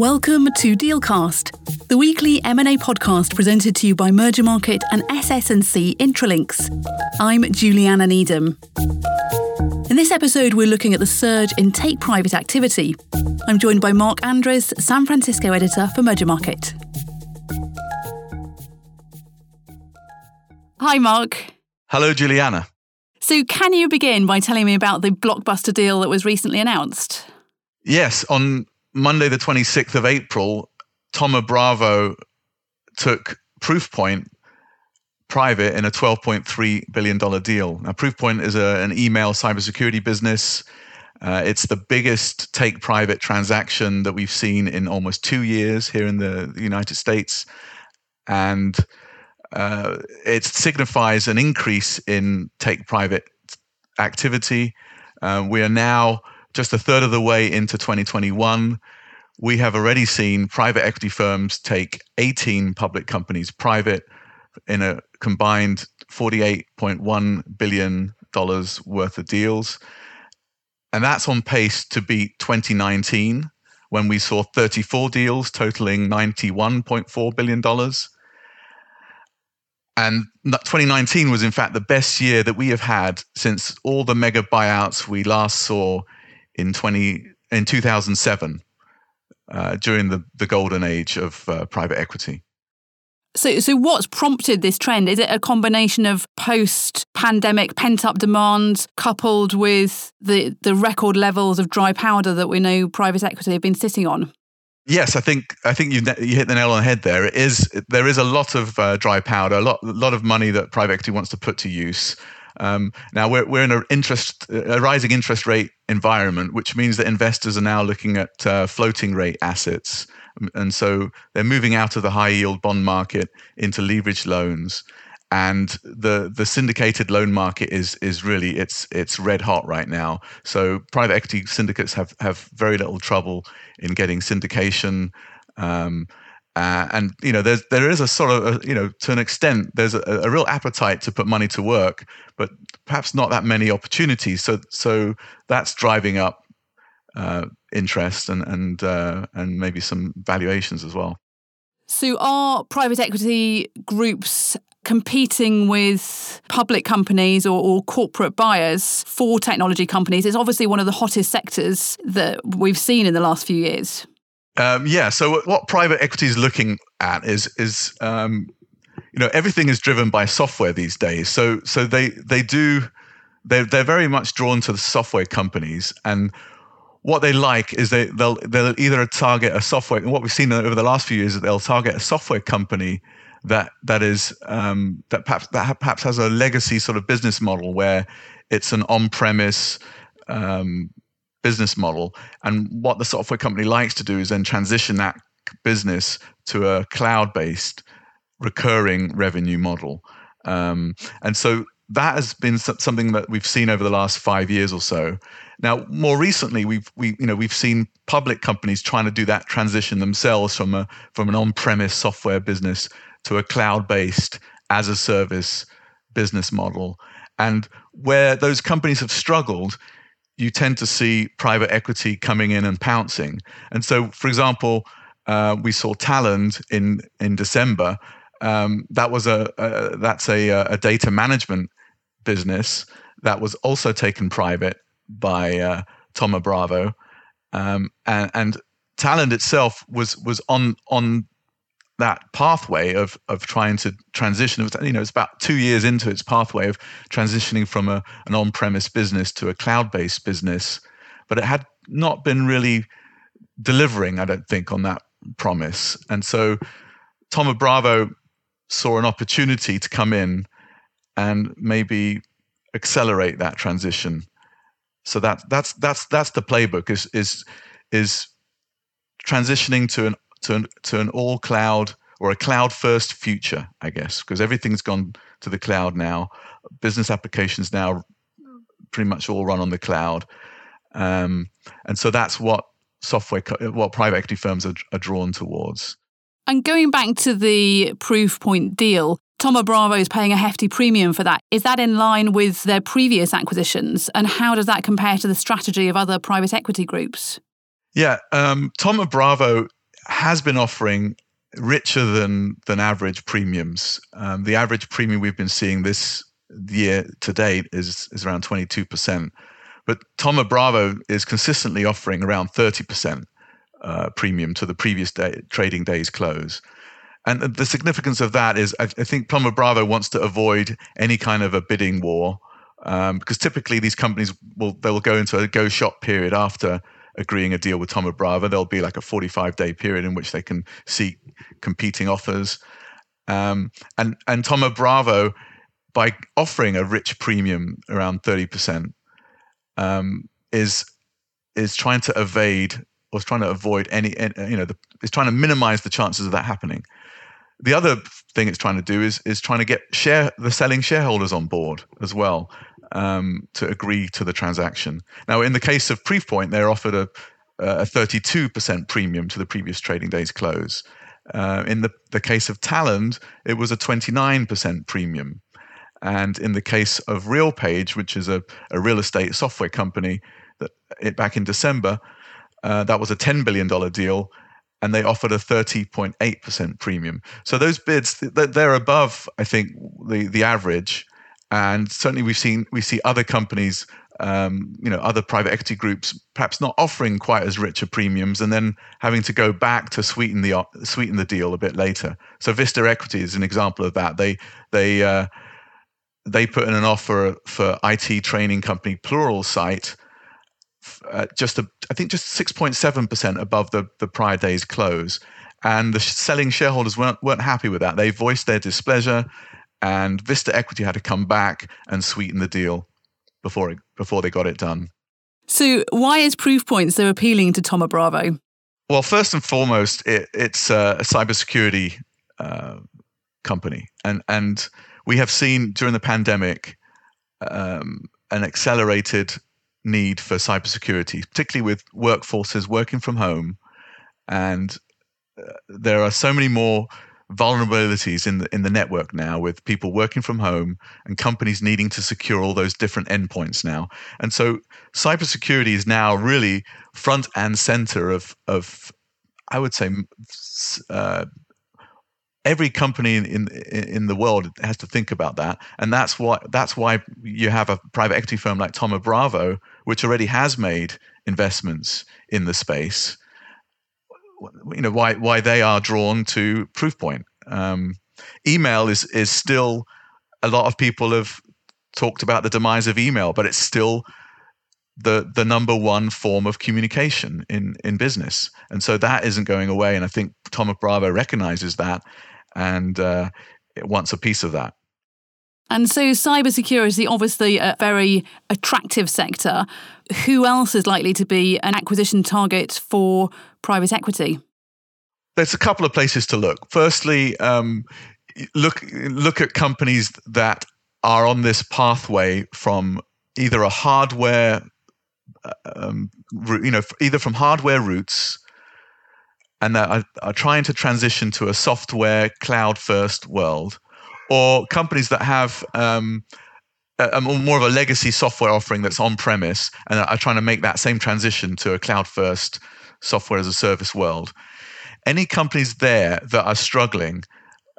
Welcome to Dealcast, the weekly M&A podcast presented to you by Mergermarket and SS&C Intralinks. I'm Juliana Needham. In this episode, we're looking at the surge in take private activity. I'm joined by Mark Andres, San Francisco editor for Mergermarket. Hi, Mark. Hello, Juliana. So, can you begin by telling me about the blockbuster deal that was recently announced? Yes, on Monday, the 26th of April, Thoma Bravo took Proofpoint private in a $12.3 billion deal. Now, Proofpoint is a, an email cybersecurity business. Uh, it's the biggest take private transaction that we've seen in almost two years here in the, the United States. And uh, it signifies an increase in take private activity. Uh, we are now just a third of the way into 2021. We have already seen private equity firms take 18 public companies private in a combined $48.1 billion worth of deals. And that's on pace to beat 2019 when we saw 34 deals totaling $91.4 billion. And 2019 was, in fact, the best year that we have had since all the mega buyouts we last saw in 20 in 2007 uh, during the, the golden age of uh, private equity. So, so what's prompted this trend? Is it a combination of post-pandemic pent-up demand coupled with the the record levels of dry powder that we know private equity have been sitting on? Yes, I think I think you you hit the nail on the head. There it is there is a lot of uh, dry powder, a lot a lot of money that private equity wants to put to use. Um, now we're we're in a interest a rising interest rate environment, which means that investors are now looking at uh, floating rate assets, and so they're moving out of the high yield bond market into leveraged loans and the the syndicated loan market is is really it's it's red hot right now. So private equity syndicates have have very little trouble in getting syndication. Um, uh, and you know there's there is a sort of a, you know to an extent there's a, a, real appetite to put money to work, but perhaps not that many opportunities. So so that's driving up uh, interest and and uh, and maybe some valuations as well. So, are private equity groups competing with public companies or, or, corporate buyers for technology companies? It's obviously one of the hottest sectors that we've seen in the last few years. Um, yeah. So, what private equity is looking at is is um, you know everything is driven by software these days. So, so they they do they're they're very much drawn to the software companies and what they like is they they'll they'll either target a software. and What we've seen over the last few years is they'll target a software company that that is um, that perhaps that perhaps has a legacy sort of business model where it's an on-premise um, business model, and what the software company likes to do is then transition that business to a cloud-based recurring revenue model. Um, and so that has been something that we've seen over the last five years or so. Now, more recently, we've we you know we've seen public companies trying to do that transition themselves from a from an on-premise software business to a cloud-based as a service business model. And where those companies have struggled, you tend to see private equity coming in and pouncing. And so, for example, uh, we saw Talend in in December. Um, that was a, a that's a, a data management business that was also taken private by uh, Thoma Bravo, um, and, and Talend itself was was on on that pathway of of trying to transition. You know, it's about two years into its pathway of transitioning from a, an on-premise business to a cloud-based business, but it had not been really delivering. I don't think on that promise, and so Thoma Bravo saw an opportunity to come in and maybe accelerate that transition. So that that's that's that's the playbook is is is transitioning to an to an, to an all cloud or a cloud first future, I guess, because everything's gone to the cloud now. Business applications now pretty much all run on the cloud, um, and so that's what software, what private equity firms are, are drawn towards. And going back to the Proofpoint deal, Thoma Bravo is paying a hefty premium for that. Is that in line with their previous acquisitions? And how does that compare to the strategy of other private equity groups? Yeah, um, Thoma Bravo has been offering richer than than average premiums. Um, the average premium we've been seeing this year to date is is around 22%, but Thoma Bravo is consistently offering around 30% uh, premium to the previous day, trading day's close. And the significance of that is, I, I think Thoma Bravo wants to avoid any kind of a bidding war, um, because typically these companies will they will go into a go shop period after agreeing a deal with Thoma Bravo. There'll be like a 45 day period in which they can seek competing offers. Um, and and Thoma Bravo, by offering a rich premium around 30%, um, is is trying to evade or is trying to avoid any, you know, the, is trying to minimize the chances of that happening. The other thing it's trying to do is is trying to get share the selling shareholders on board as well um, to agree to the transaction. Now, in the case of Proofpoint, they're offered a, a 32% premium to the previous trading day's close. Uh, in the, the case of Talend, it was a 29% premium. And in the case of RealPage, which is a, a real estate software company, that it, back in December, uh, that was a $10 billion deal, and they offered a 30.8% premium. So those bids, they're above, I think, the, the average and certainly we've seen we see other companies um, you know other private equity groups perhaps not offering quite as rich a premiums and then having to go back to sweeten the sweeten the deal a bit later. So vista equity is an example of that. They they uh, they put in an offer for IT training company Pluralsight uh, just a, I think just 6.7% above the, the prior day's close. And the selling shareholders weren't weren't happy with that. They voiced their displeasure and Vista Equity had to come back and sweeten the deal before it, before they got it done. So, why is Proofpoint so appealing to Thoma Bravo? Well, first and foremost, it, it's a, a cybersecurity uh, company, and and we have seen during the pandemic um, an accelerated need for cybersecurity, particularly with workforces working from home, and uh, there are so many more vulnerabilities in the in the network now with people working from home and companies needing to secure all those different endpoints now. And so cybersecurity is now really front and center of of I would say uh, every company in, in in the world has to think about that, and that's why that's why you have a private equity firm like Thoma Bravo, which already has made investments in the space you know why why they are drawn to Proofpoint. Um, email is is still a lot of people have talked about the demise of email, but it's still the the number one form of communication in in business, and so that isn't going away. And I think Thoma Bravo recognizes that, and uh, wants a piece of that. And so, cybersecurity, obviously a very attractive sector. Who else is likely to be an acquisition target for private equity? There's a couple of places to look. Firstly, um, look look at companies that are on this pathway from either a hardware, um, you know, either from hardware roots and that are, are trying to transition to a software cloud first world or companies that have um, a, a, more of a legacy software offering that's on premise and are trying to make that same transition to a cloud first software as a service world. Any companies there that are struggling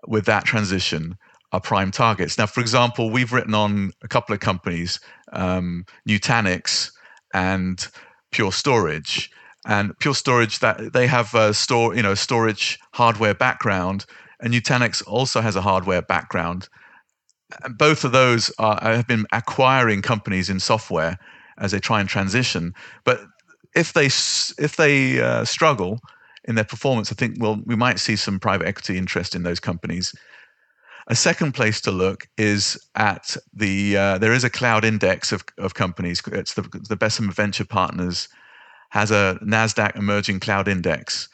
with that transition are prime targets. Now, for example, we've written on a couple of companies, um, Nutanix and Pure Storage. And Pure Storage, that they have a store, you know, storage hardware background, and Nutanix also has a hardware background. And both of those are, have been acquiring companies in software as they try and transition. But if they if they uh, struggle in their performance, I think well we might see some private equity interest in those companies. A second place to look is at the uh, there is a cloud index of, of companies. It's the the Bessemer Venture Partners has a Nasdaq Emerging Cloud Index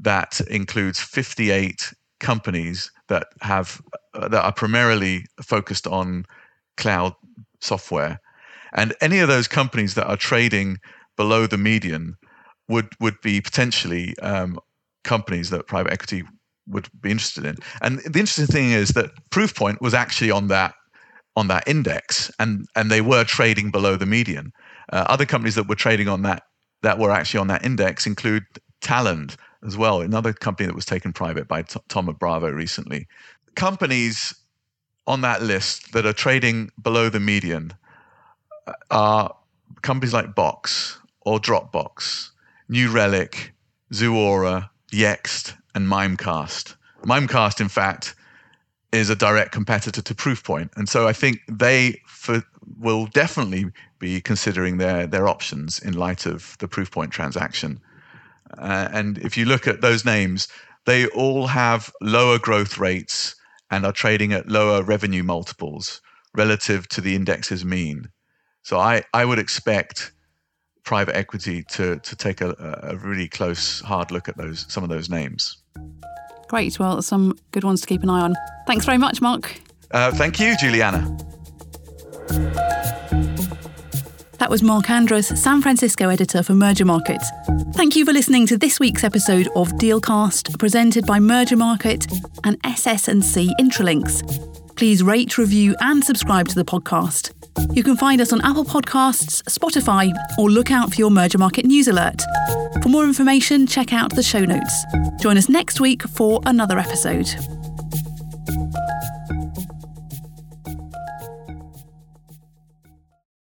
that includes 58 companies that have uh, that are primarily focused on cloud software, and any of those companies that are trading below the median would would be potentially um, companies that private equity would be interested in. And the interesting thing is that Proofpoint was actually on that on that index, and and they were trading below the median. Uh, other companies that were trading on that that were actually on that index include Talend, as well, another company that was taken private by T- Thoma Bravo recently. Companies on that list that are trading below the median uh, are companies like Box or Dropbox, New Relic, Zuora, Yext, and Mimecast. Mimecast, in fact, is a direct competitor to Proofpoint, and so I think they for, will definitely be considering their their options in light of the Proofpoint transaction. Uh, and if you look at those names, they all have lower growth rates and are trading at lower revenue multiples relative to the index's mean. So I, I would expect private equity to, to take a, a really close, hard look at those some of those names. Great. Well, some good ones to keep an eye on. Thanks very much, Mark. Uh, thank you, Juliana. That was Mark Andrus, San Francisco editor for Mergermarket. Thank you for listening to this week's episode of Dealcast, presented by Mergermarket and SS&C Intralinks. Please rate, review, and subscribe to the podcast. You can find us on Apple Podcasts, Spotify, or look out for your Mergermarket news alert. For more information, check out the show notes. Join us next week for another episode.